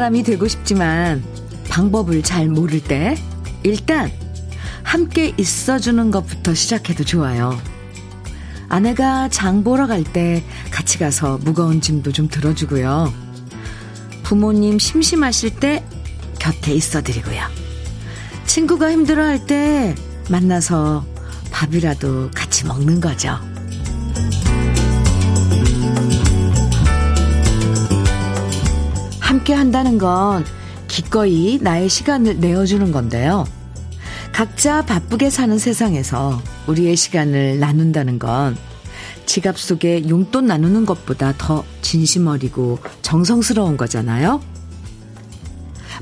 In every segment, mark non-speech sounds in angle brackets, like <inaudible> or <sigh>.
사람이 되고 싶지만 방법을 잘 모를 때 일단 함께 있어주는 것부터 시작해도 좋아요. 아내가 장 보러 갈 때 같이 가서 무거운 짐도 좀 들어주고요. 부모님 심심하실 때 곁에 있어드리고요. 친구가 힘들어할 때 만나서 밥이라도 같이 먹는 거죠. 함께 한다는 건 기꺼이 나의 시간을 내어주는 건데요. 각자 바쁘게 사는 세상에서 우리의 시간을 나눈다는 건 지갑 속에 용돈 나누는 것보다 더 진심 어리고 정성스러운 거잖아요.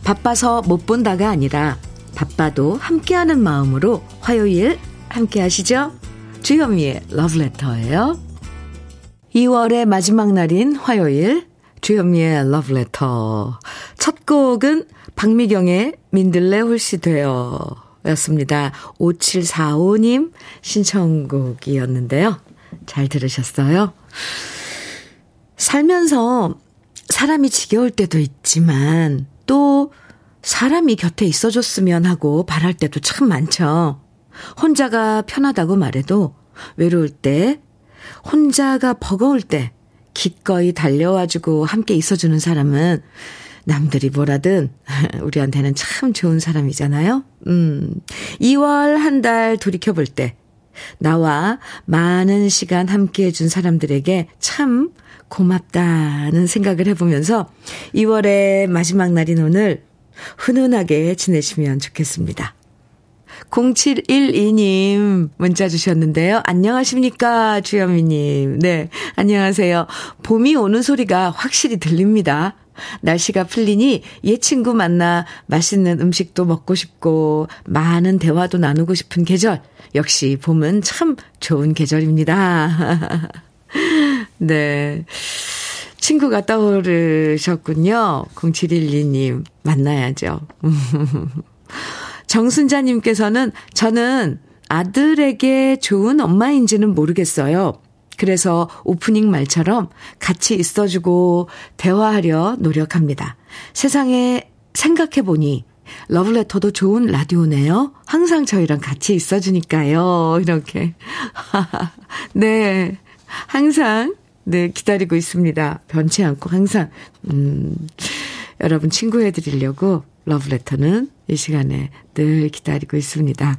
바빠서 못 본다가 아니라 바빠도 함께하는 마음으로 화요일 함께 하시죠. 주현미의 러브레터예요. 2월의 마지막 날인 화요일 주현미의 러브레터. 첫 곡은 박미경의 민들레 홀씨 되어 였습니다. 5745님 신청곡이었는데요. 잘 들으셨어요? 살면서 사람이 지겨울 때도 있지만 또 사람이 곁에 있어줬으면 하고 바랄 때도 참 많죠. 혼자가 편하다고 말해도 외로울 때, 혼자가 버거울 때 기꺼이 달려와주고 함께 있어주는 사람은 남들이 뭐라든 <laughs> 우리한테는 참 좋은 사람이잖아요. 음, 2월 한 달 돌이켜볼 때 나와 많은 시간 함께 해준 사람들에게 참 고맙다는 생각을 해보면서 2월의 마지막 날인 오늘 훈훈하게 지내시면 좋겠습니다. 0712님 문자 주셨는데요. 안녕하십니까, 주현미님. 네, 안녕하세요. 봄이 오는 소리가 확실히 들립니다. 날씨가 풀리니 옛 친구 만나 맛있는 음식도 먹고 싶고 많은 대화도 나누고 싶은 계절. 역시 봄은 참 좋은 계절입니다. <laughs> 네. 친구가 떠오르셨군요. 0712님. 만나야죠. <laughs> 정순자님께서는 저는 아들에게 좋은 엄마인지는 모르겠어요. 그래서 오프닝 말처럼 같이 있어주고 대화하려 노력합니다. 세상에 생각해보니 러브레터도 좋은 라디오네요. 항상 저희랑 같이 있어주니까요. 이렇게. <laughs> 네. 항상, 네, 기다리고 있습니다. 변치 않고 항상, 음, 여러분 친구 해드리려고 러브레터는 이 시간에 늘 기다리고 있습니다.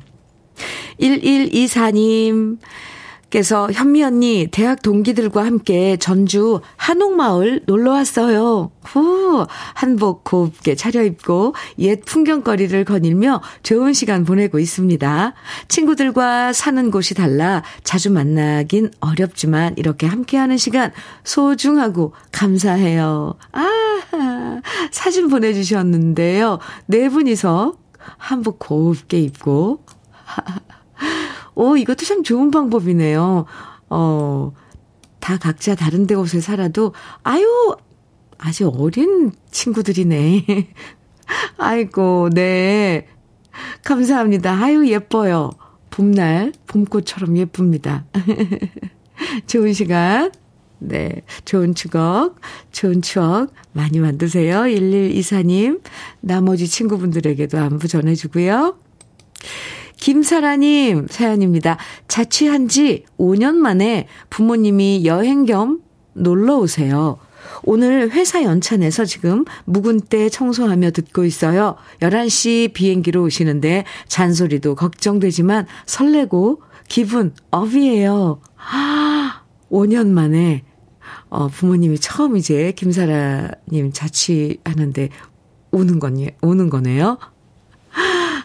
1124님, 께서 현미 언니 대학 동기들과 함께 전주 한옥마을 놀러 왔어요. 후 한복 곱게 차려입고 옛 풍경거리를 거닐며 좋은 시간 보내고 있습니다. 친구들과 사는 곳이 달라 자주 만나긴 어렵지만 이렇게 함께하는 시간 소중하고 감사해요. 아 사진 보내주셨는데요. 네 분이서 한복 곱게 입고 <laughs> 오, 이것도 참 좋은 방법이네요. 어, 다 각자 다른 데 곳에 살아도, 아유, 아주 어린 친구들이네. <laughs> 아이고, 네. 감사합니다. 아유, 예뻐요. 봄날, 봄꽃처럼 예쁩니다. <laughs> 좋은 시간, 네. 좋은 추억, 좋은 추억 많이 만드세요. 1124님. 나머지 친구분들에게도 안부 전해주고요. 김사라님 사연입니다. 자취한 지 5년 만에 부모님이 여행 겸 놀러 오세요. 오늘 회사 연찬에서 지금 묵은 때 청소하며 듣고 있어요. 11시 비행기로 오시는데 잔소리도 걱정되지만 설레고 기분 업이에요. 아, 5년 만에 어, 부모님이 처음 이제 김사라님 자취하는데 오는 거니, 오는 거네요.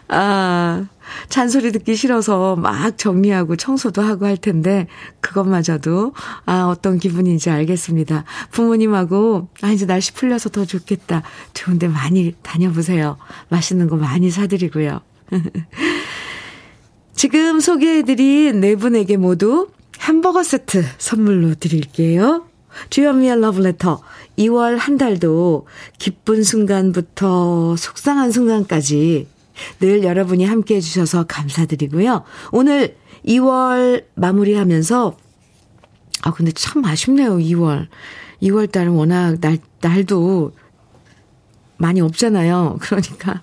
아, 잔소리 듣기 싫어서 막 정리하고 청소도 하고 할 텐데, 그것마저도, 아, 어떤 기분인지 알겠습니다. 부모님하고, 아, 이제 날씨 풀려서 더 좋겠다. 좋은데 많이 다녀보세요. 맛있는 거 많이 사드리고요. <laughs> 지금 소개해드린 네 분에게 모두 햄버거 세트 선물로 드릴게요. 주현미의 러브레터 2월 한 달도 기쁜 순간부터 속상한 순간까지 늘 여러분이 함께 해주셔서 감사드리고요. 오늘 2월 마무리하면서, 아, 근데 참 아쉽네요, 2월. 2월 달은 워낙 날, 날도 많이 없잖아요. <laughs> 그러니까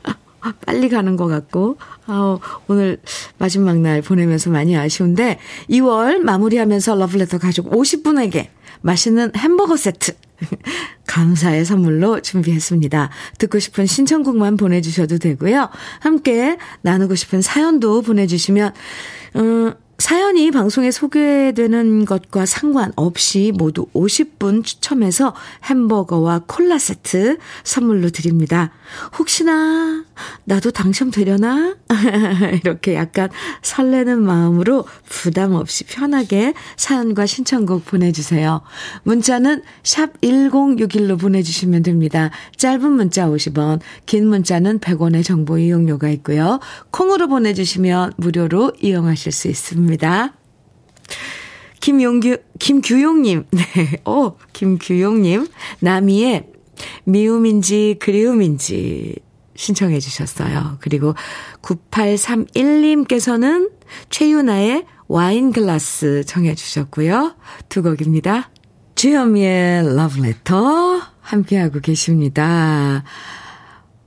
빨리 가는 것 같고, 아우, 오늘 마지막 날 보내면서 많이 아쉬운데, 2월 마무리하면서 러블레터 가족 50분에게 맛있는 햄버거 세트, <laughs> 감사의 선물로 준비했습니다. 듣고 싶은 신청곡만 보내주셔도 되고요. 함께 나누고 싶은 사연도 보내주시면, 음, 사연이 방송에 소개되는 것과 상관없이 모두 50분 추첨해서 햄버거와 콜라 세트 선물로 드립니다. 혹시나 나도 당첨되려나? <laughs> 이렇게 약간 설레는 마음으로 부담 없이 편하게 사연과 신청곡 보내주세요. 문자는 샵 1061로 보내주시면 됩니다. 짧은 문자 50원, 긴 문자는 100원의 정보 이용료가 있고요. 콩으로 보내주시면 무료로 이용하실 수 있습니다. 있습니다. 김용규, 김규용님, <laughs> 네, 어, 김규용님, 나미의 미움인지 그리움인지 신청해 주셨어요. 그리고 9831님께서는 최유나의 와인 글라스 청해 주셨고요. 두 곡입니다. 주현미의 러브레터 함께하고 계십니다.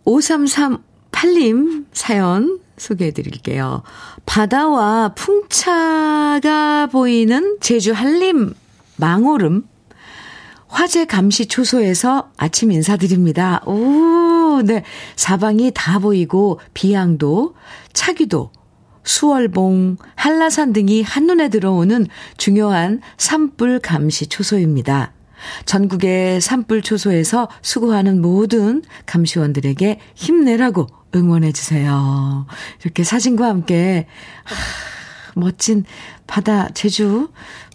5338님 사연 소개해 드릴게요. 바다와 풍차가 보이는 제주 한림 망오름 화재 감시 초소에서 아침 인사드립니다. 오, 네. 사방이 다 보이고 비양도, 차기도, 수월봉, 한라산 등이 한눈에 들어오는 중요한 산불 감시 초소입니다. 전국의 산불 초소에서 수고하는 모든 감시원들에게 힘내라고 응원해 주세요. 이렇게 사진과 함께 하, 멋진 바다 제주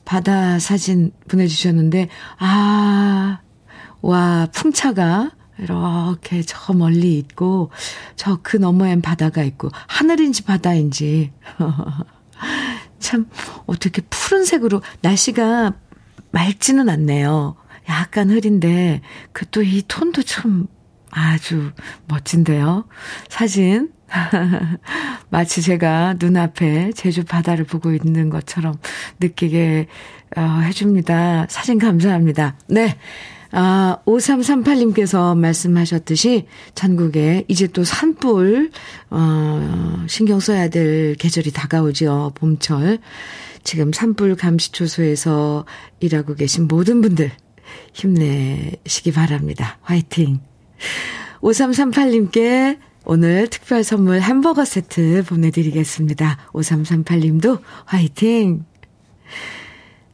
바다 사진 보내주셨는데 아, 와 풍차가 이렇게 저 멀리 있고 저 그 너머엔 바다가 있고 하늘인지 바다인지 <laughs> 참 어떻게 푸른색으로 날씨가 맑지는 않네요. 약간 흐린데 그 또 이 톤도 참 아주 멋진데요. 사진. <laughs> 마치 제가 눈앞에 제주 바다를 보고 있는 것처럼 느끼게 어, 해줍니다. 사진 감사합니다. 네. 아, 5338님께서 말씀하셨듯이 전국에 이제 또 산불, 어, 신경 써야 될 계절이 다가오죠. 봄철. 지금 산불 감시초소에서 일하고 계신 모든 분들 힘내시기 바랍니다. 화이팅! 5338님께 오늘 특별 선물 햄버거 세트 보내드리겠습니다. 5338님도 화이팅!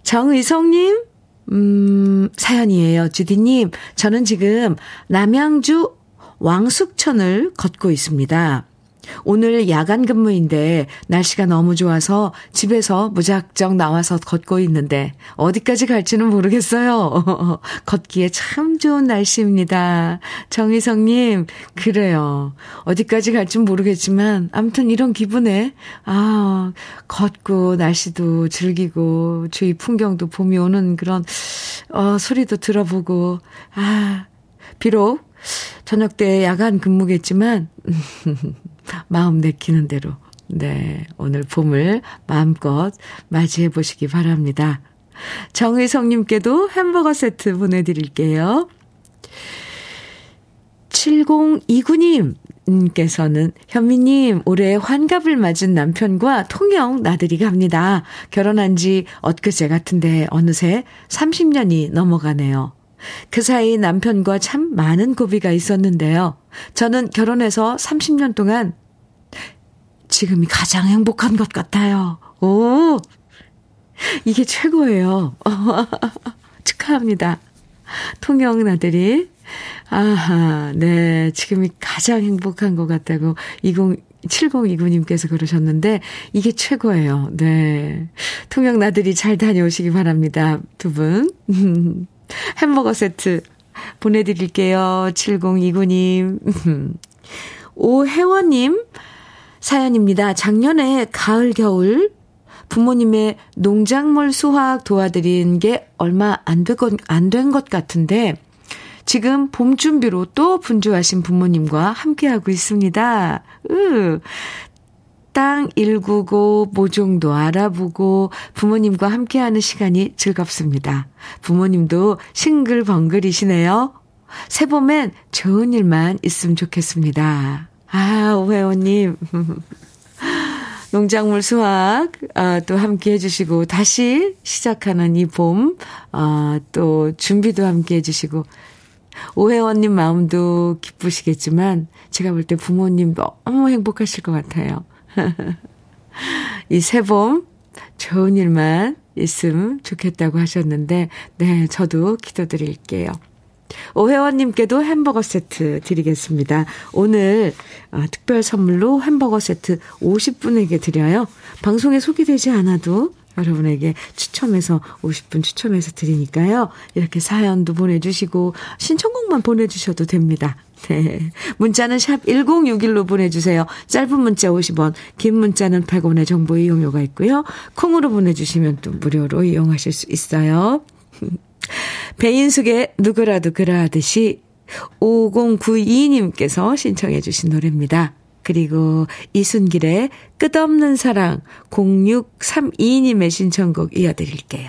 정의성님, 음, 사연이에요. 주디님, 저는 지금 남양주 왕숙천을 걷고 있습니다. 오늘 야간 근무인데 날씨가 너무 좋아서 집에서 무작정 나와서 걷고 있는데 어디까지 갈지는 모르겠어요. <laughs> 걷기에 참 좋은 날씨입니다. 정희성님, 그래요. 어디까지 갈지 모르겠지만 아무튼 이런 기분에 아, 걷고 날씨도 즐기고 주위 풍경도 봄이 오는 그런 어, 소리도 들어보고 아, 비록 저녁 때 야간 근무겠지만 <laughs> 마음 내키는 대로 네, 오늘 봄을 마음껏 맞이해 보시기 바랍니다. 정의성님께도 햄버거 세트 보내드릴게요. 7029님, 님께서는 현미님 올해 환갑을 맞은 남편과 통영 나들이 갑니다. 결혼한 지 엊그제 같은데 어느새 30년이 넘어가네요. 그 사이 남편과 참 많은 고비가 있었는데요. 저는 결혼해서 30년 동안 지금이 가장 행복한 것 같아요. 오! 이게 최고예요. <laughs> 축하합니다. 통영 나들이. 아하, 네. 지금이 가장 행복한 것 같다고 20, 7029님께서 그러셨는데, 이게 최고예요. 네. 통영 나들이 잘 다녀오시기 바랍니다. 두 분. <laughs> 햄버거 세트 보내드릴게요. 7029님. <laughs> 오혜원님 사연입니다. 작년에 가을, 겨울 부모님의 농작물 수확 도와드린 게 얼마 안 된 것 같은데, 지금 봄 준비로 또 분주하신 부모님과 함께하고 있습니다. 으, 땅 일구고 모종도 알아보고 부모님과 함께하는 시간이 즐겁습니다. 부모님도 싱글벙글이시네요. 새봄엔 좋은 일만 있으면 좋겠습니다. 아, 오회원님. <laughs> 농작물 수확, 아, 또 함께 해주시고, 다시 시작하는 이 봄, 아, 또 준비도 함께 해주시고, 오회원님 마음도 기쁘시겠지만, 제가 볼 때 부모님 너무 행복하실 것 같아요. <laughs> 이 새봄, 좋은 일만 있으면 좋겠다고 하셨는데, 네, 저도 기도드릴게요. 오회원님께도 햄버거 세트 드리겠습니다. 오늘 어, 특별 선물로 햄버거 세트 50분에게 드려요. 방송에 소개되지 않아도 여러분에게 추첨해서 50분 추첨해서 드리니까요. 이렇게 사연도 보내주시고 신청곡만 보내주셔도 됩니다. 네. 문자는 샵 1061로 보내주세요. 짧은 문자 50원, 긴 문자는 100원의 정보 이용료가 있고요. 콩으로 보내주시면 또 무료로 이용하실 수 있어요. <laughs> 배인숙의 누구라도 그러하듯이 5092님께서 신청해 주신 노래입니다. 그리고 이순길의 끝없는 사랑 0632님의 신청곡 이어드릴게요.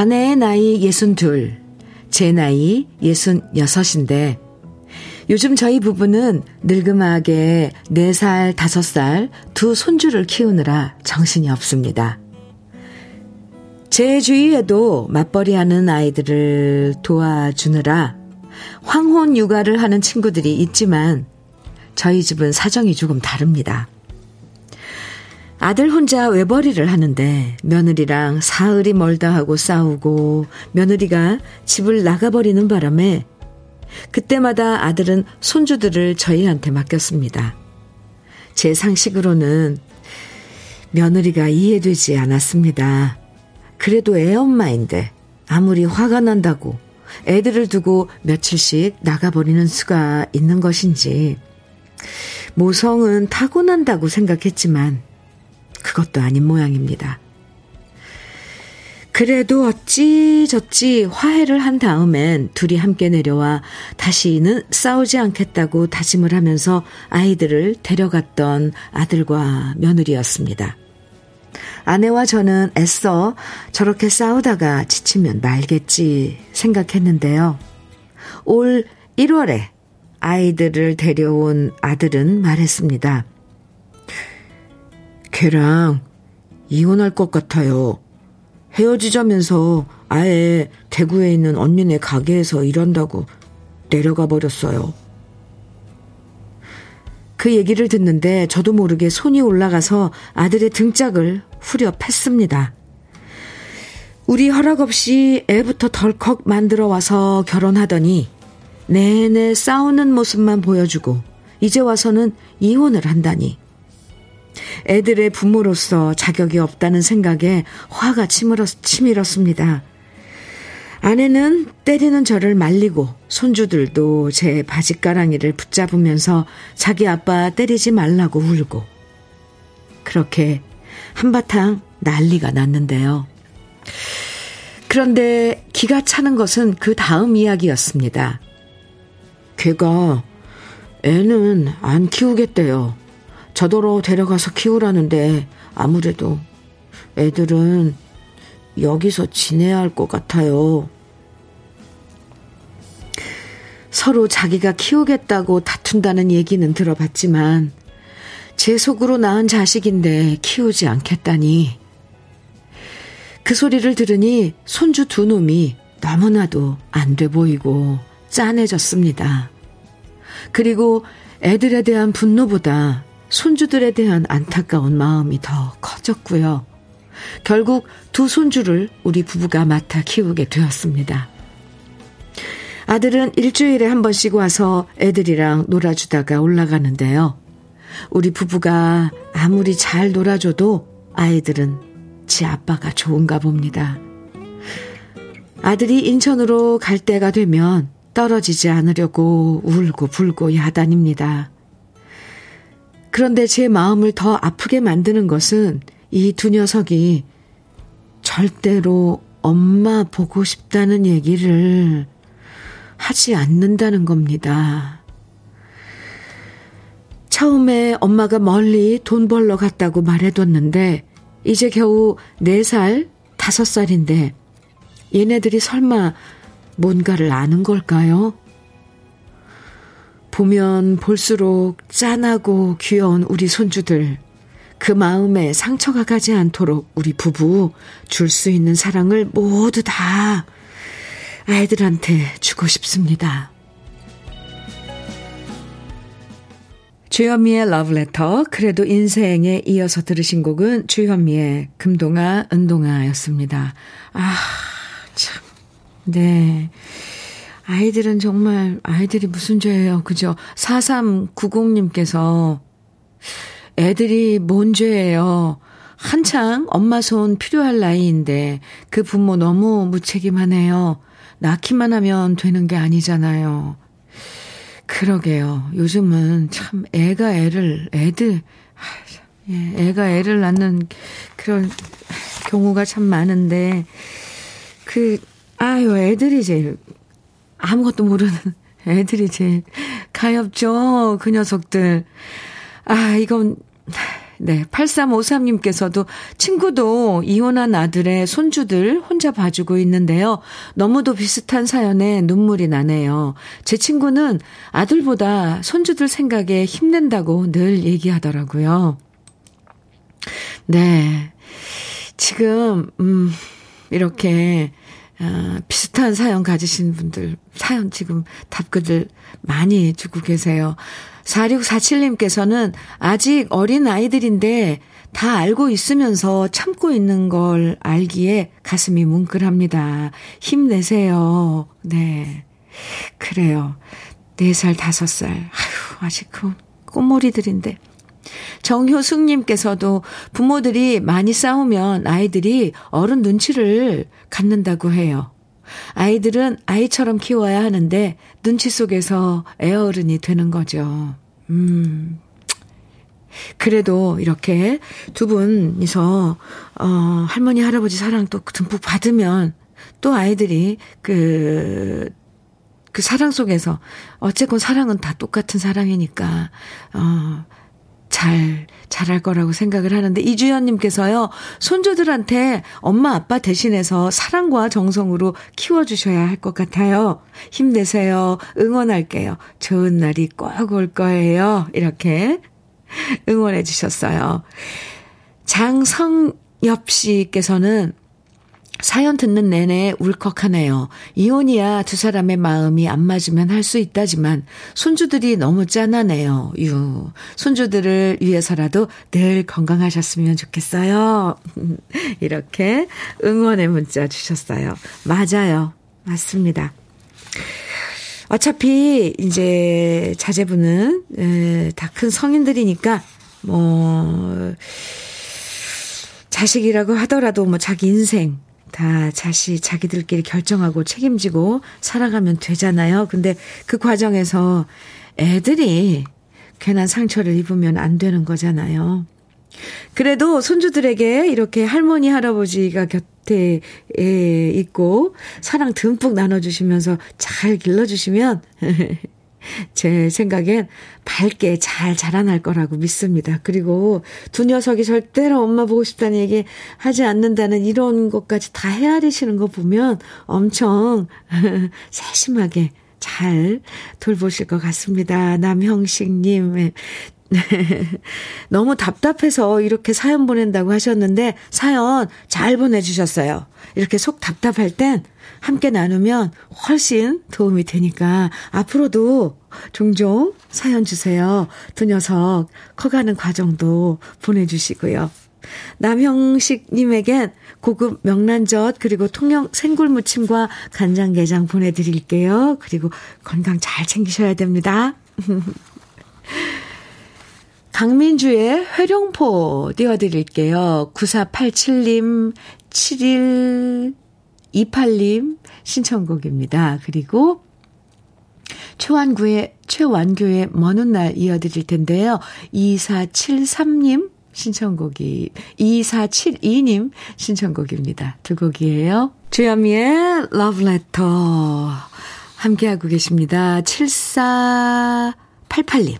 아내의 나이 62, 제 나이 66인데, 요즘 저희 부부는 늙음하게 4살, 5살 두 손주를 키우느라 정신이 없습니다. 제 주위에도 맞벌이 하는 아이들을 도와주느라 황혼 육아를 하는 친구들이 있지만 저희 집은 사정이 조금 다릅니다. 아들 혼자 외벌이를 하는데 며느리랑 사흘이 멀다 하고 싸우고 며느리가 집을 나가버리는 바람에 그때마다 아들은 손주들을 저희한테 맡겼습니다. 제 상식으로는 며느리가 이해되지 않았습니다. 그래도 애엄마인데 아무리 화가 난다고 애들을 두고 며칠씩 나가버리는 수가 있는 것인지 모성은 타고난다고 생각했지만 그것도 아닌 모양입니다. 그래도 어찌저찌 화해를 한 다음엔 둘이 함께 내려와 다시는 싸우지 않겠다고 다짐을 하면서 아이들을 데려갔던 아들과 며느리였습니다. 아내와 저는 애써 저렇게 싸우다가 지치면 말겠지 생각했는데요. 올 1월에 아이들을 데려온 아들은 말했습니다. 걔랑 이혼할 것 같아요. 헤어지자면서 아예 대구에 있는 언니네 가게에서 일한다고 내려가 버렸어요. 그 얘기를 듣는데 저도 모르게 손이 올라가서 아들의 등짝을 후려 팼습니다. 우리 허락 없이 애부터 덜컥 만들어 와서 결혼하더니 내내 싸우는 모습만 보여주고 이제 와서는 이혼을 한다니. 애들의 부모로서 자격이 없다는 생각에 화가 치밀었 습니다. 아내는 때리는 저를 말리고 손주들도 제 바지가랑이를 붙잡으면서 자기 아빠 때리지 말라고 울고 그렇게 한바탕 난리가 났는데요. 그런데 기가 차는 것은 그 다음 이야기였습니다. 걔가 애는 안 키우겠대요. 저더러 데려가서 키우라는데 아무래도 애들은 여기서 지내야 할 것 같아요. 서로 자기가 키우겠다고 다툰다는 얘기는 들어봤지만 제 속으로 낳은 자식인데 키우지 않겠다니. 그 소리를 들으니 손주 두 놈이 너무나도 안 돼 보이고 짠해졌습니다. 그리고 애들에 대한 분노보다 손주들에 대한 안타까운 마음이 더 커졌고요. 결국 두 손주를 우리 부부가 맡아 키우게 되었습니다. 아들은 일주일에 한 번씩 와서 애들이랑 놀아주다가 올라가는데요. 우리 부부가 아무리 잘 놀아줘도 아이들은 지 아빠가 좋은가 봅니다. 아들이 인천으로 갈 때가 되면 떨어지지 않으려고 울고 불고 야단입니다. 그런데 제 마음을 더 아프게 만드는 것은 이 두 녀석이 절대로 엄마 보고 싶다는 얘기를 하지 않는다는 겁니다. 처음에 엄마가 멀리 돈 벌러 갔다고 말해뒀는데, 이제 겨우 4살, 5살인데, 얘네들이 설마 뭔가를 아는 걸까요? 보면 볼수록 짠하고 귀여운 우리 손주들. 그 마음에 상처가 가지 않도록 우리 부부 줄 수 있는 사랑을 모두 다 아이들한테 주고 싶습니다. 주현미의 러브레터, 그래도 인생에 이어서 들으신 곡은 주현미의 금동아, 은동아였습니다. 아, 참. 네. 아이들은 정말, 아이들이 무슨 죄예요. 그죠? 4390님께서 애들이 뭔 죄예요. 한창 엄마 손 필요할 나이인데 그 부모 너무 무책임하네요. 낳기만 하면 되는 게 아니잖아요. 그러게요. 요즘은 참 애가 애를, 애들, 예, 애가 애를 낳는 그런 경우가 참 많은데, 그, 아유, 애들이 제일, 아무것도 모르는 <laughs> 애들이 제일 가엽죠. 그 녀석들. 아, 이건, 네. 8353님께서도 친구도 이혼한 아들의 손주들 혼자 봐주고 있는데요. 너무도 비슷한 사연에 눈물이 나네요. 제 친구는 아들보다 손주들 생각에 힘낸다고 늘 얘기하더라고요. 네. 지금, 음, 이렇게, 어, 비슷한 사연 가지신 분들, 사연 지금 답글들 많이 주고 계세요. 4647님께서는 아직 어린 아이들인데 다 알고 있으면서 참고 있는 걸 알기에 가슴이 뭉클합니다. 힘내세요. 네. 그래요. 4살, 5살. 아휴, 아직 그 꼬머리들인데. 정효숙님께서도 부모들이 많이 싸우면 아이들이 어른 눈치를 갖는다고 해요. 아이들은 아이처럼 키워야 하는데 눈치 속에서 애어른이 되는 거죠. 음. 그래도 이렇게 두 분이서, 어, 할머니, 할아버지 사랑 또 듬뿍 받으면 또 아이들이 그, 그 사랑 속에서 어쨌건 사랑은 다 똑같은 사랑이니까, 어, 잘, 잘할 거라고 생각을 하는데, 이주연님께서요, 손주들한테 엄마, 아빠 대신해서 사랑과 정성으로 키워주셔야 할 것 같아요. 힘내세요. 응원할게요. 좋은 날이 꼭 올 거예요. 이렇게 응원해 주셨어요. 장성엽 씨께서는 사연 듣는 내내 울컥하네요. 이혼이야 두 사람의 마음이 안 맞으면 할 수 있다지만 손주들이 너무 짠하네요. 유. 손주들을 위해서라도 늘 건강하셨으면 좋겠어요. <laughs> 이렇게 응원의 문자 주셨어요. 맞아요. 맞습니다. 어차피 이제 자제분은 다 큰 성인들이니까 뭐 자식이라고 하더라도 뭐 자기 인생 다 자시 자기들끼리 결정하고 책임지고 살아가면 되잖아요. 근데 그 과정에서 애들이 괜한 상처를 입으면 안 되는 거잖아요. 그래도 손주들에게 이렇게 할머니, 할아버지가 곁에 있고 사랑 듬뿍 나눠주시면서 잘 길러주시면 <laughs> 제 생각엔 밝게 잘 자라날 거라고 믿습니다. 그리고 두 녀석이 절대로 엄마 보고 싶다는 얘기 하지 않는다는 이런 것까지 다 헤아리시는 거 보면 엄청 <laughs> 세심하게 잘 돌보실 것 같습니다. 남형식님. <laughs> 너무 답답해서 이렇게 사연 보낸다고 하셨는데 사연 잘 보내주셨어요. 이렇게 속 답답할 땐 함께 나누면 훨씬 도움이 되니까 앞으로도 종종 사연 주세요. 두 녀석 커가는 과정도 보내주시고요. 남형식님에겐 고급 명란젓 그리고 통영 생굴무침과 간장게장 보내드릴게요. 그리고 건강 잘 챙기셔야 됩니다. <laughs> 강민주의 회룡포 띄워드릴게요. 9487님, 7128님 신청곡입니다. 그리고 최완구의, 최완교의 먼 훗날 이어드릴 텐데요. 2473님 신청곡이, 2472님 신청곡입니다. 두 곡이에요. 주현미의 러브레터 함께하고 계십니다. 7488님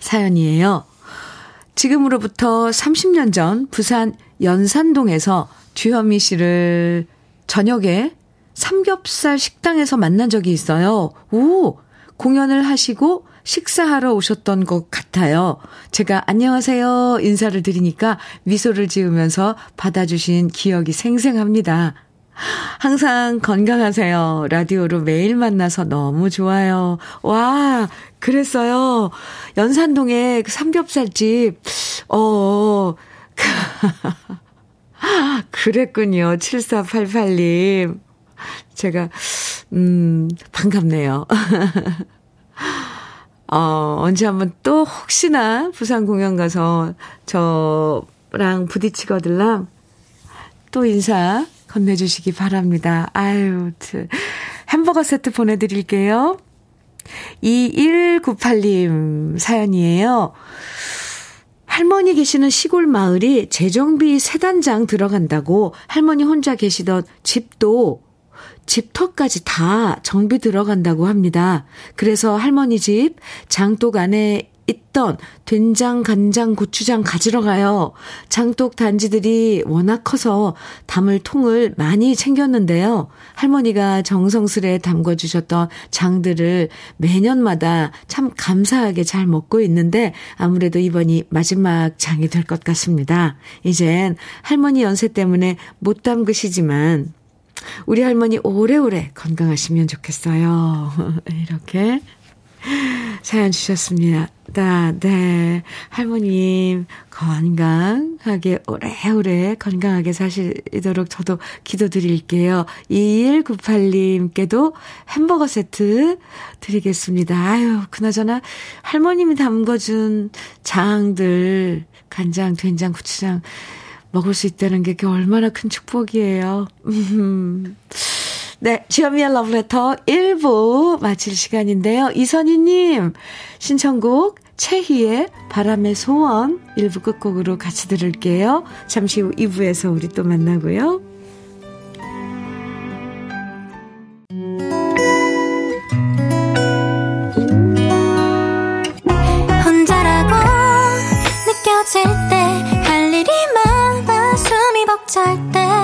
사연이에요. 지금으로부터 30년 전 부산 연산동에서 주현미 씨를 저녁에 삼겹살 식당에서 만난 적이 있어요. 오! 공연을 하시고 식사하러 오셨던 것 같아요. 제가 안녕하세요 인사를 드리니까 미소를 지으면서 받아주신 기억이 생생합니다. 항상 건강하세요. 라디오로 매일 만나서 너무 좋아요. 와, 그랬어요. 연산동에 그 삼겹살집, 어, <laughs> 그랬군요. 7488님. 제가, 음, 반갑네요. <laughs> 어, 언제 한번 또 혹시나 부산 공연 가서 저랑 부딪히거들랑 또 인사 건네주시기 바랍니다. 아유, 햄버거 세트 보내드릴게요. 2198님 사연이에요. 할머니 계시는 시골 마을이 재정비 세단장 들어간다고 할머니 혼자 계시던 집도 집터까지 다 정비 들어간다고 합니다. 그래서 할머니 집 장독 안에 있던 된장, 간장, 고추장 가지러 가요. 장독 단지들이 워낙 커서 담을 통을 많이 챙겼는데요. 할머니가 정성스레 담궈주셨던 장들을 매년마다 참 감사하게 잘 먹고 있는데 아무래도 이번이 마지막 장이 될 것 같습니다. 이젠 할머니 연세 때문에 못 담그시지만 우리 할머니 오래오래 건강하시면 좋겠어요. <laughs> 이렇게 사연 주셨습니다. 네. 할머님 건강하게 오래오래 건강하게 사시도록 저도 기도드릴게요. 2198님께도 햄버거 세트 드리겠습니다. 아유, 그나저나 할머님이 담궈준 장들 간장, 된장, 고추장 먹을 수 있다는 게 얼마나 큰 축복이에요. 네, 주현미의 러브레터 1부 마칠 시간인데요. 이선희님 신청곡 최희의 바람의 소원 1부 끝곡으로 같이 들을게요. 잠시 후 2부에서 우리 또 만나고요. 혼자라고 느껴질 때 할 일이 많아 숨이 벅찰 쉬고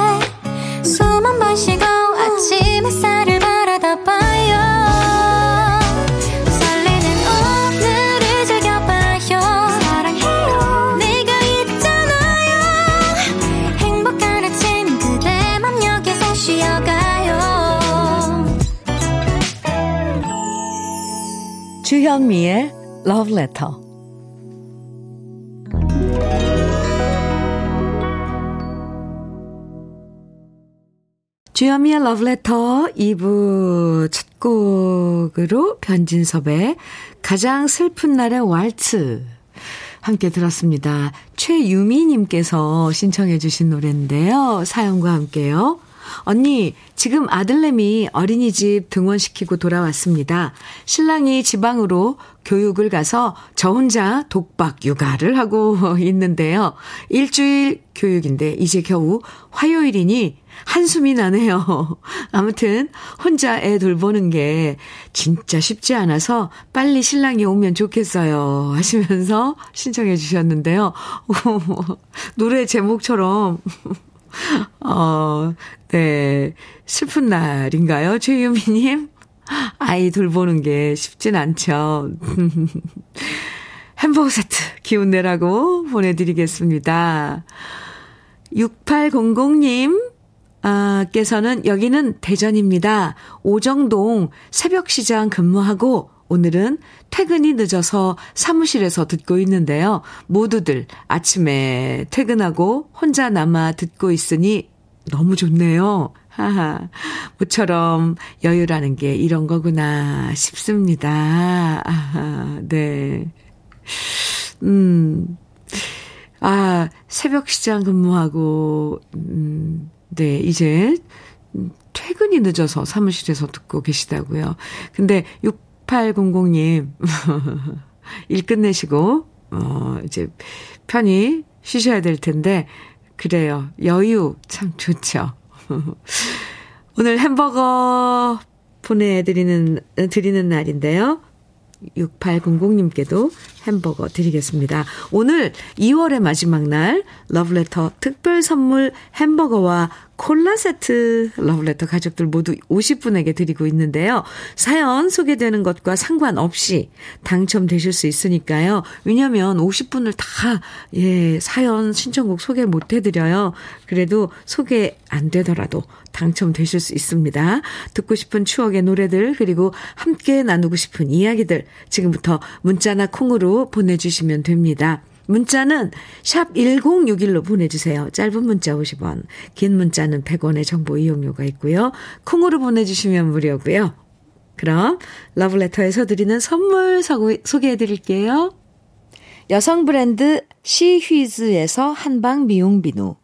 주현미의 Letter. 주현미의 Letter 2부 첫 곡으로 변진섭의 가장 슬픈 날의 왈츠 함께 들었습니다. 최유미님께서 신청해 주신 노래인데요. 사연과 함께요. 언니, 지금 아들내미 어린이집 등원시키고 돌아왔습니다. 신랑이 지방으로 교육을 가서 저 혼자 독박 육아를 하고 <laughs> 있는데요. 일주일 교육인데 이제 겨우 화요일이니 한숨이 나네요. <laughs> 아무튼 혼자 애 돌보는 게 진짜 쉽지 않아서 빨리 신랑이 오면 좋겠어요. 하시면서 신청해 주셨는데요. <laughs> 노래 제목처럼 <laughs> 어, 네. 슬픈 날인가요? 최유미 님? 아이 돌보는 게 쉽진 않죠. 햄버거 세트 기운 내라고 보내드리겠습니다. 6800님, 아, 께서는 여기는 대전입니다. 오정동 새벽시장 근무하고 오늘은 퇴근이 늦어서 사무실에서 듣고 있는데요. 모두들 아침에 퇴근하고 혼자 남아 듣고 있으니 너무 좋네요. 하하. 모처럼 여유라는 게 이런 거구나 싶습니다. 아하, 네. 음. 아, 새벽 시장 근무하고, 음, 네, 이제 퇴근이 늦어서 사무실에서 듣고 계시다고요. 근데 6800님, <laughs> 일 끝내시고, 어, 이제 편히 쉬셔야 될 텐데, 그래요. 여유 참 좋죠. <laughs> 오늘 햄버거 보내드리는, 드리는 날인데요. 6800님께도 햄버거 드리겠습니다. 오늘 2월의 마지막 날 러브레터 특별 선물 햄버거와 콜라 세트 러브레터 가족들 모두 50분에게 드리고 있는데요. 사연 소개되는 것과 상관없이 당첨되실 수 있으니까요. 왜냐면 50분을 다, 예, 사연 신청곡 소개 못 해드려요. 그래도 소개 안 되더라도 당첨되실 수 있습니다. 듣고 싶은 추억의 노래들, 그리고 함께 나누고 싶은 이야기들, 지금부터 문자나 콩으로 보내주시면 됩니다. 문자는 샵 1061로 보내주세요. 짧은 문자 50원, 긴 문자는 100원의 정보 이용료가 있고요. 콩으로 보내주시면 무료고요. 그럼 러브레터에서 드리는 선물 소개해 드릴게요. 여성 브랜드 시휘즈에서 한방 미용 비누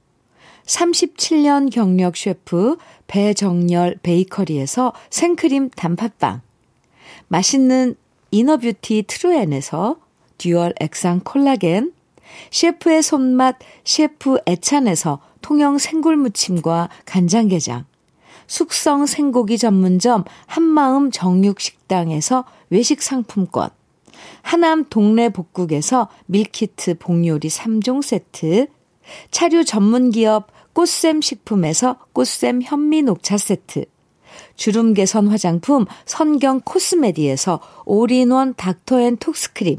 37년 경력 셰프 배정열 베이커리에서 생크림 단팥빵 맛있는 inner beauty 트루엔에서 dual 액상 콜라겐 셰프의 손맛 셰프 애찬에서 통영 생굴무침과 간장게장, 숙성 생고기 전문점 한마음 정육식당에서 외식 상품권, 하남 동네 복국에서 밀키트 복요리 3종 세트, 차류 전문기업 꽃샘 식품에서 꽃샘 현미 녹차 세트, 주름 개선 화장품 선경 코스메디에서 올인원 닥터앤톡스크림,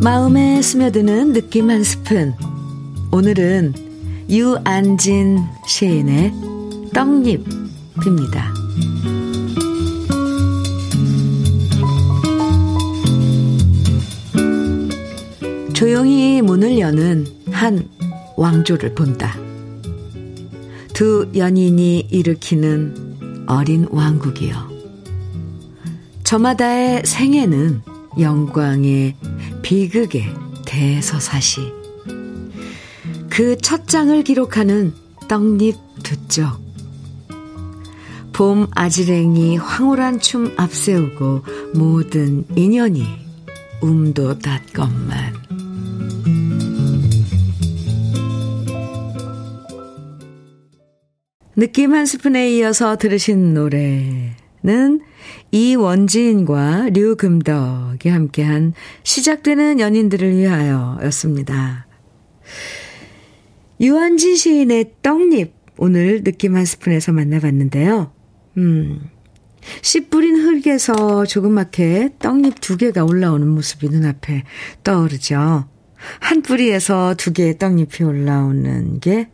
마음에 스며드는 느낌 한 스푼. 오늘은 유안진 시인의 떡잎입니다. 조용히 문을 여는 한 왕조를 본다. 두 연인이 일으키는 어린 왕국이요. 저마다의 생애는 영광의 비극의 대서사시. 그 첫 장을 기록하는 떡잎 두 쪽. 봄 아지랭이 황홀한 춤 앞세우고 모든 인연이 움도 닿건만. 느낌 한 스푼에 이어서 들으신 노래는 이원진과 류금덕이 함께한 시작되는 연인들을 위하여 였습니다. 유한진 시인의 떡잎 오늘 느낌 한 스푼에서 만나봤는데요. 음, 씨 뿌린 흙에서 조그맣게 떡잎 두 개가 올라오는 모습이 눈앞에 떠오르죠. 한 뿌리에서 두 개의 떡잎이 올라오는 게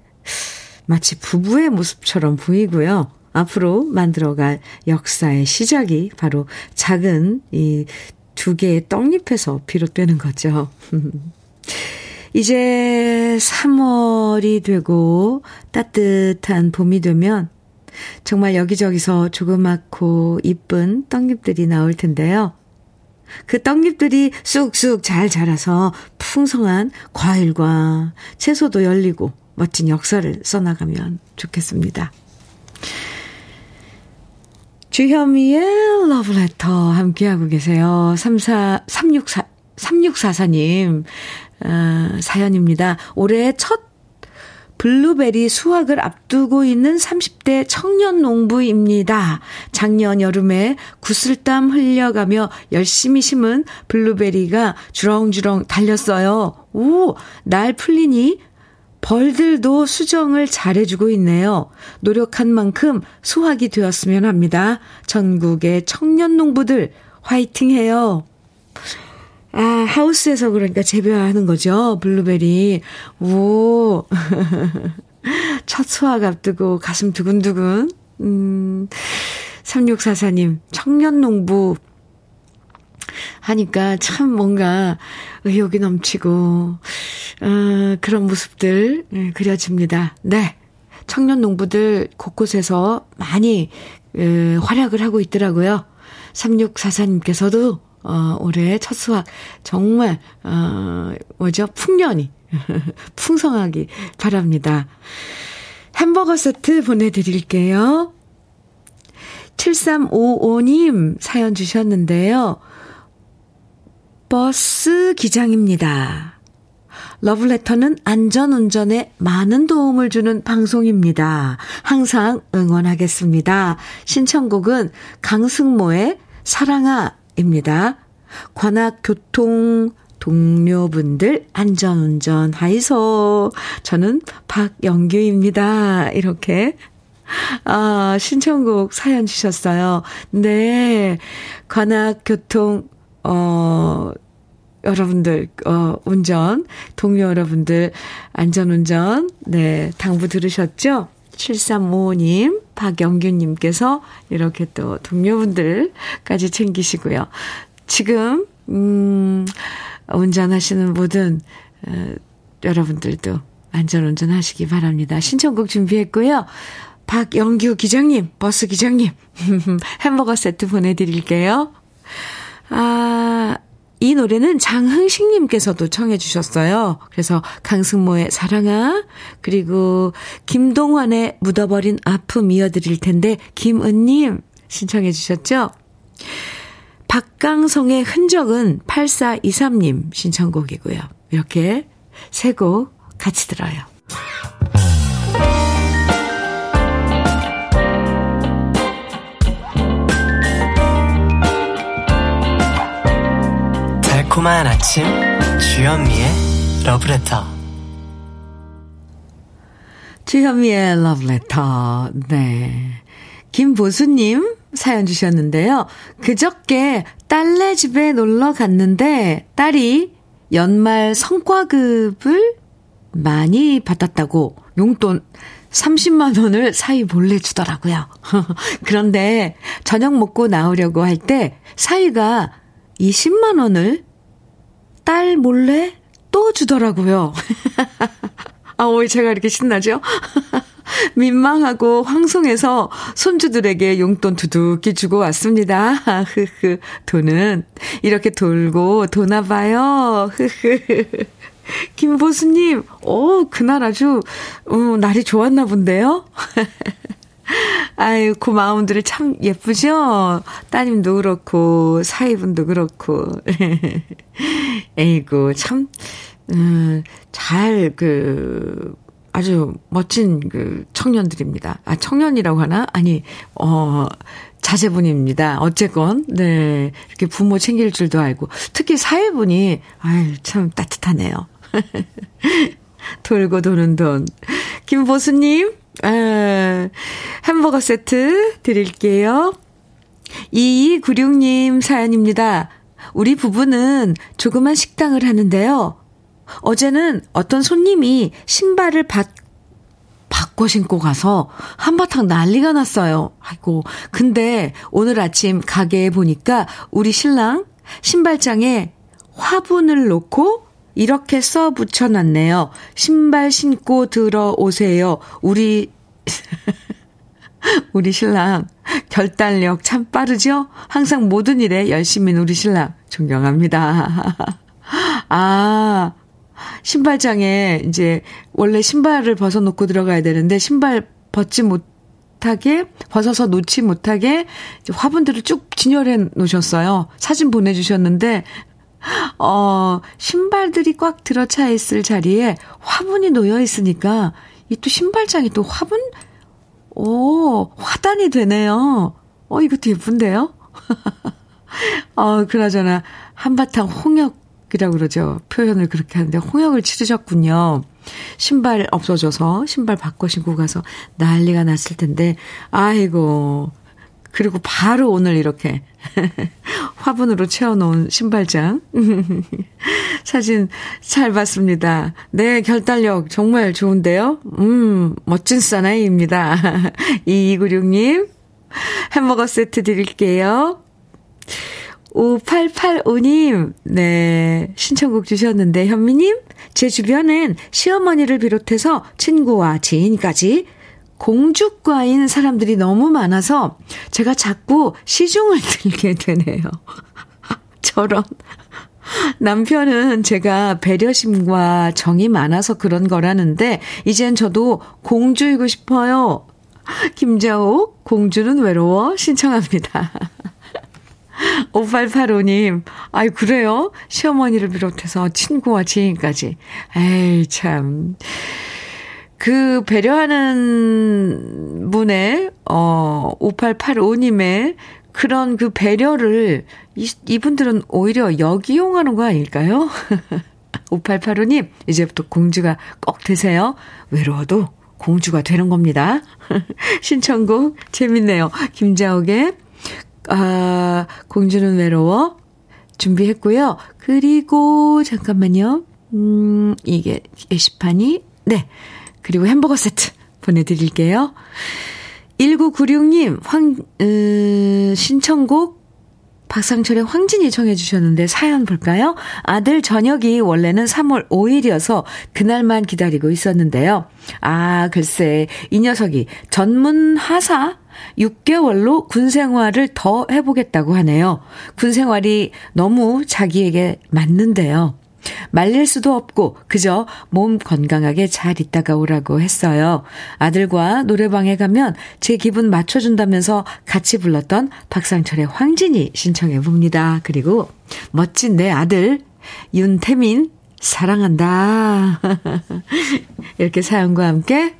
마치 부부의 모습처럼 보이고요. 앞으로 만들어갈 역사의 시작이 바로 작은 이 두 개의 떡잎에서 비롯되는 거죠. <laughs> 이제 3월이 되고 따뜻한 봄이 되면 정말 여기저기서 조그맣고 이쁜 떡잎들이 나올 텐데요. 그 떡잎들이 쑥쑥 잘 자라서 풍성한 과일과 채소도 열리고 멋진 역사를 써나가면 좋겠습니다. 주현미의 러브레터 함께하고 계세요. 34, 364, 3644님, 어, 사연입니다. 올해 첫 블루베리 수확을 앞두고 있는 30대 청년 농부입니다. 작년 여름에 구슬땀 흘려가며 열심히 심은 블루베리가 주렁주렁 달렸어요. 오, 날 풀리니 벌들도 수정을 잘해주고 있네요. 노력한 만큼 수확이 되었으면 합니다. 전국의 청년 농부들 화이팅 해요. 아, 하우스에서 그러니까 재배하는 거죠. 블루베리. 오. <laughs> 첫 수확 앞두고 가슴 두근두근. 음, 3644님, 청년 농부 하니까 참 뭔가 의욕이 넘치고, 어, 그런 모습들 예, 그려집니다. 네. 청년 농부들 곳곳에서 많이 에, 활약을 하고 있더라고요. 3644님께서도 어, 올해 첫 수확 정말 어, 뭐죠? 풍년이 <laughs> 풍성하기 바랍니다. 햄버거 세트 보내드릴게요. 7355님 사연 주셨는데요. 버스 기장입니다. 러브레터는 안전운전에 많은 도움을 주는 방송입니다. 항상 응원하겠습니다. 신청곡은 강승모의 사랑아입니다. 관악교통 동료분들 안전운전 하이소. 저는 박영규입니다. 이렇게 아, 신청곡 사연 주셨어요. 네. 관악교통, 어, 여러분들, 어, 운전, 동료 여러분들, 안전운전, 네, 당부 들으셨죠? 7355님, 박영규님께서 이렇게 또 동료분들까지 챙기시고요. 지금, 음, 운전하시는 모든, 어, 여러분들도 안전운전 하시기 바랍니다. 신청곡 준비했고요. 박영규 기장님, 버스 기장님, <laughs> 햄버거 세트 보내드릴게요. 아, 이 노래는 장흥식님께서도 청해 주셨어요. 그래서 강승모의 사랑아, 그리고 김동환의 묻어버린 아픔 이어드릴 텐데, 김은님 신청해 주셨죠? 박강성의 흔적은 8423님 신청곡이고요. 이렇게 세 곡 같이 들어요. 달콤한 아침 주현미의 러브레터 주현미의 러브레터. 네. 김보수님 사연 주셨는데요. 그저께 딸네 집에 놀러 갔는데 딸이 연말 성과급을 많이 받았다고 용돈 30만 원을 사이 몰래 주더라고요. <laughs> 그런데 저녁 먹고 나오려고 할 때 사이가 20만 원을 딸 몰래 또 주더라고요. <laughs> 아, 왜 제가 이렇게 신나죠? <laughs> 민망하고 황송해서 손주들에게 용돈 두둑히 주고 왔습니다. <laughs> 흐흐. 돈은 이렇게 돌고 도나 봐요. 흐흐. 김보수님, 오, 그날 아주, 어, 날이 좋았나 본데요? 아유, 그 마음들이 참 예쁘죠? 따님도 그렇고, 사위분도 그렇고. <laughs> 에이구, 참, 음, 잘, 그, 아주 멋진 그 청년들입니다. 아, 청년이라고 하나? 아니, 어, 자제분입니다. 어쨌건, 네. 이렇게 부모 챙길 줄도 알고. 특히 사회분이, 아유, 참 따뜻하네요. <laughs> 돌고 도는 돈. 김보수님, 아, 햄버거 세트 드릴게요. 2296님 사연입니다. 우리 부부는 조그만 식당을 하는데요. 어제는 어떤 손님이 신발을 받, 바꿔 신고 가서 한바탕 난리가 났어요. 아이고. 근데 오늘 아침 가게에 보니까 우리 신랑 신발장에 화분을 놓고 이렇게 써 붙여놨네요. 신발 신고 들어오세요. 우리, <laughs> 우리 신랑. 결단력 참 빠르죠? 항상 모든 일에 열심인 우리 신랑. 존경합니다. <laughs> 아, 신발장에 이제 원래 신발을 벗어놓고 들어가야 되는데 신발 벗지 못하게 벗어서 놓지 못하게 화분들을 쭉 진열해 놓으셨어요. 사진 보내주셨는데 어 신발들이 꽉 들어차 있을 자리에 화분이 놓여 있으니까 이 또 신발장이 또 화분 오 화단이 되네요. 어 이것도 예쁜데요. <laughs> 어 그나저나 한바탕 홍역 이라고 그러죠. 표현을 그렇게 하는데 홍역을 치르셨군요. 신발 없어져서 신발 바꿔 신고 가서 난리가 났을 텐데 아이고 그리고 바로 오늘 이렇게 <laughs> 화분으로 채워놓은 신발장 <laughs> 사진 잘 봤습니다. 네 결단력 정말 좋은데요. 음 멋진 사나이입니다. <laughs> 2296님 햄버거 세트 드릴게요. 5885님, 네, 신청곡 주셨는데, 현미님, 제 주변엔 시어머니를 비롯해서 친구와 지인까지 공주과인 사람들이 너무 많아서 제가 자꾸 시중을 <laughs> 들게 되네요. <laughs> 저런. 남편은 제가 배려심과 정이 많아서 그런 거라는데, 이젠 저도 공주이고 싶어요. 김자옥, 공주는 외로워 신청합니다. <laughs> 5885님, 아이, 그래요? 시어머니를 비롯해서 친구와 지인까지. 에이, 참. 그 배려하는 분의, 어, 5885님의 그런 그 배려를 이, 이분들은 오히려 역이용하는 거 아닐까요? <laughs> 5885님, 이제부터 공주가 꼭 되세요. 외로워도 공주가 되는 겁니다. <laughs> 신청곡 재밌네요. 김자옥의 아, 공주는 외로워 준비했고요. 그리고 잠깐만요. 음, 이게 게시판이 네. 그리고 햄버거 세트 <laughs> 보내드릴게요. 1996님, 황, 음, 신청곡 박상철의 황진이 청해 주셨는데 사연 볼까요? 아들 저녁이 원래는 3월 5일이어서 그날만 기다리고 있었는데요. 아, 글쎄, 이 녀석이 전문 하사 6개월로 군 생활을 더 해보겠다고 하네요. 군 생활이 너무 자기에게 맞는데요. 말릴 수도 없고 그저 몸 건강하게 잘 있다가 오라고 했어요. 아들과 노래방에 가면 제 기분 맞춰준다면서 같이 불렀던 박상철의 황진이 신청해 봅니다. 그리고 멋진 내 아들 윤태민 사랑한다. <laughs> 이렇게 사연과 함께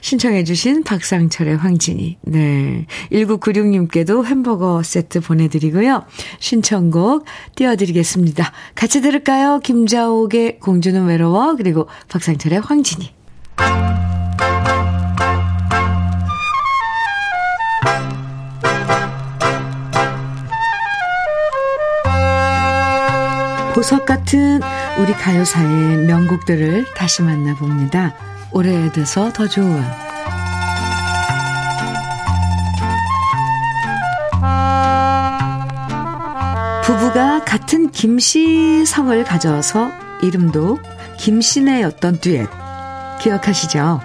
신청해주신 박상철의 황진이. 네. 1996님께도 햄버거 세트 보내드리고요. 신청곡 띄워드리겠습니다. 같이 들을까요? 김자옥의 공주는 외로워, 그리고 박상철의 황진이. 보석 같은 우리 가요사의 명곡들을 다시 만나봅니다. 오래돼서 더 좋은 부부가 같은 김씨성을 가져서 이름도 김씨네였던 듀엣 기억하시죠?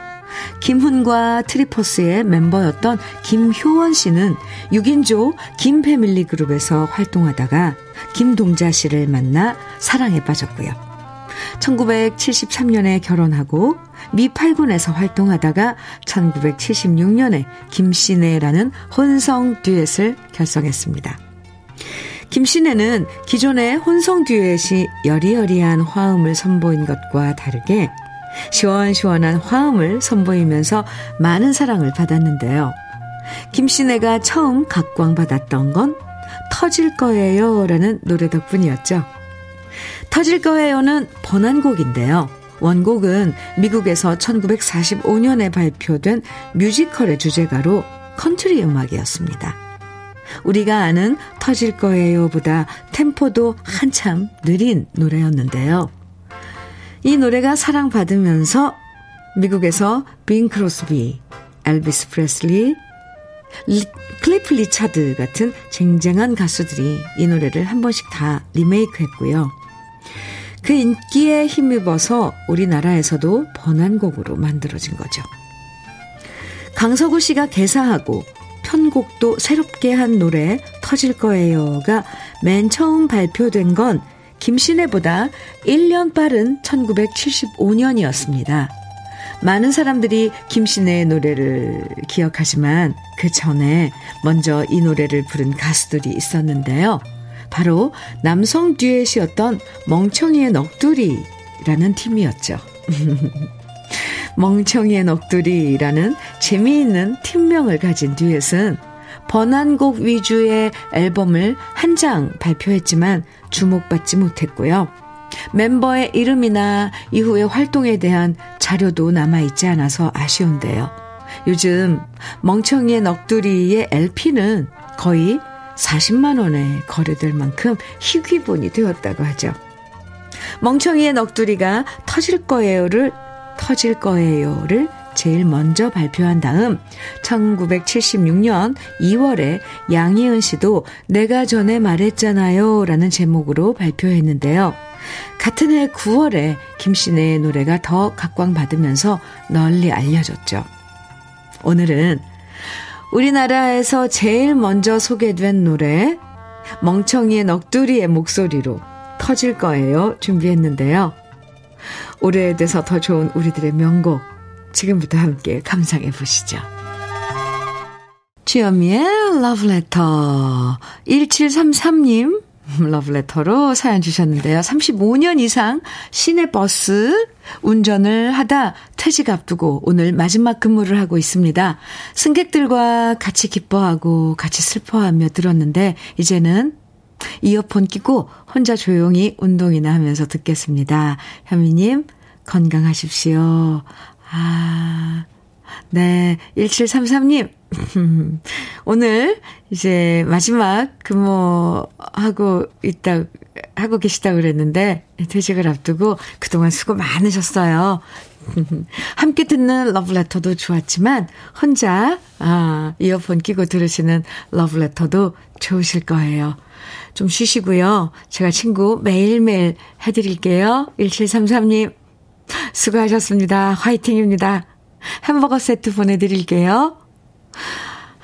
김훈과 트리퍼스의 멤버였던 김효원 씨는 6인조 김패밀리 그룹에서 활동하다가 김동자 씨를 만나 사랑에 빠졌고요. 1973년에 결혼하고 미 8군에서 활동하다가 1976년에 김신혜라는 혼성 듀엣을 결성했습니다. 김신혜는 기존의 혼성 듀엣이 여리여리한 화음을 선보인 것과 다르게 시원시원한 화음을 선보이면서 많은 사랑을 받았는데요. 김신혜가 처음 각광받았던 건 터질 거예요 라는 노래 덕분이었죠. 터질 거예요는 번안곡인데요. 원곡은 미국에서 1945년에 발표된 뮤지컬의 주제가로 컨트리 음악이었습니다. 우리가 아는 터질 거예요 보다 템포도 한참 느린 노래였는데요. 이 노래가 사랑받으면서 미국에서 빙 크로스비, 엘비스 프레슬리, 리, 클리프 리차드 같은 쟁쟁한 가수들이 이 노래를 한 번씩 다 리메이크 했고요. 그 인기에 힘입어서 우리나라에서도 번안곡으로 만들어진 거죠. 강서구 씨가 개사하고 편곡도 새롭게 한 노래 터질 거예요가 맨 처음 발표된 건 김신혜보다 1년 빠른 1975년이었습니다. 많은 사람들이 김신혜의 노래를 기억하지만 그 전에 먼저 이 노래를 부른 가수들이 있었는데요. 바로 남성 듀엣이었던 멍청이의 넋두리라는 팀이었죠. <laughs> 멍청이의 넋두리라는 재미있는 팀명을 가진 듀엣은 번안곡 위주의 앨범을 한 장 발표했지만 주목받지 못했고요. 멤버의 이름이나 이후의 활동에 대한 자료도 남아있지 않아서 아쉬운데요. 요즘 멍청이의 넋두리의 LP는 거의 40만 원에 거래될 만큼 희귀본이 되었다고 하죠. 멍청이의 넋두리가 터질 거예요를, 터질 거예요를 제일 먼저 발표한 다음 1976년 2월에 양희은 씨도 내가 전에 말했잖아요 라는 제목으로 발표했는데요. 같은 해 9월에 김신혜의 노래가 더 각광받으면서 널리 알려졌죠. 오늘은 우리나라에서 제일 먼저 소개된 노래 멍청이의 넋두리의 목소리로 터질 거예요 준비했는데요. 오래돼서 더 좋은 우리들의 명곡 지금부터 함께 감상해 보시죠. 주현미의 러브레터 1733님 러브레터로 사연 주셨는데요. 35년 이상 시내버스 운전을 하다 퇴직 앞두고 오늘 마지막 근무를 하고 있습니다. 승객들과 같이 기뻐하고 같이 슬퍼하며 들었는데 이제는 이어폰 끼고 혼자 조용히 운동이나 하면서 듣겠습니다. 현미님 건강하십시오. 아, 네. 1733님. <laughs> 오늘 이제 마지막 근무하고 있다, 하고 계시다고 그랬는데, 퇴직을 앞두고 그동안 수고 많으셨어요. <laughs> 함께 듣는 러브레터도 좋았지만, 혼자, 아, 이어폰 끼고 들으시는 러브레터도 좋으실 거예요. 좀 쉬시고요. 제가 친구 매일매일 해드릴게요. 1733님. 수고하셨습니다. 화이팅입니다. 햄버거 세트 보내드릴게요.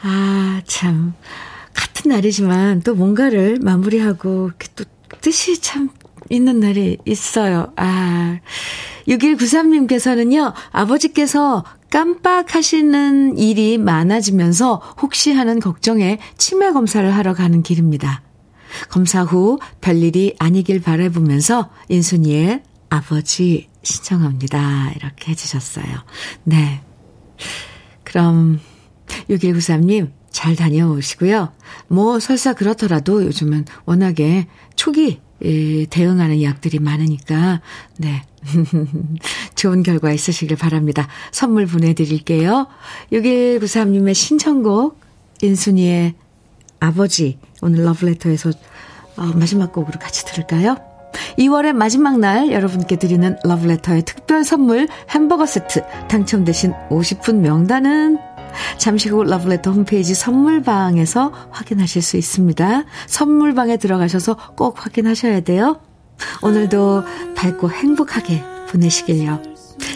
아, 참. 같은 날이지만 또 뭔가를 마무리하고 또 뜻이 참 있는 날이 있어요. 아. 6193님께서는요, 아버지께서 깜빡하시는 일이 많아지면서 혹시 하는 걱정에 치매 검사를 하러 가는 길입니다. 검사 후 별일이 아니길 바라보면서 인순이의 아버지 신청합니다. 이렇게 해주셨어요. 네. 그럼 6193님 잘 다녀오시고요. 뭐 설사 그렇더라도 요즘은 워낙에 초기 예, 대응하는 약들이 많으니까 네. <laughs> 좋은 결과 있으시길 바랍니다. 선물 보내드릴게요. 6193님의 신청곡 인순이의 아버지 오늘 러브레터에서 어, 마지막 곡으로 같이 들을까요? 2월의 마지막 날 여러분께 드리는 러브레터의 특별 선물 햄버거 세트 당첨되신 50분 명단은 잠시 후 러브레터 홈페이지 선물방에서 확인하실 수 있습니다. 선물방에 들어가셔서 꼭 확인하셔야 돼요. 오늘도 밝고 행복하게 보내시길요.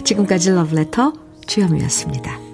지금까지 러브레터 주현미였습니다.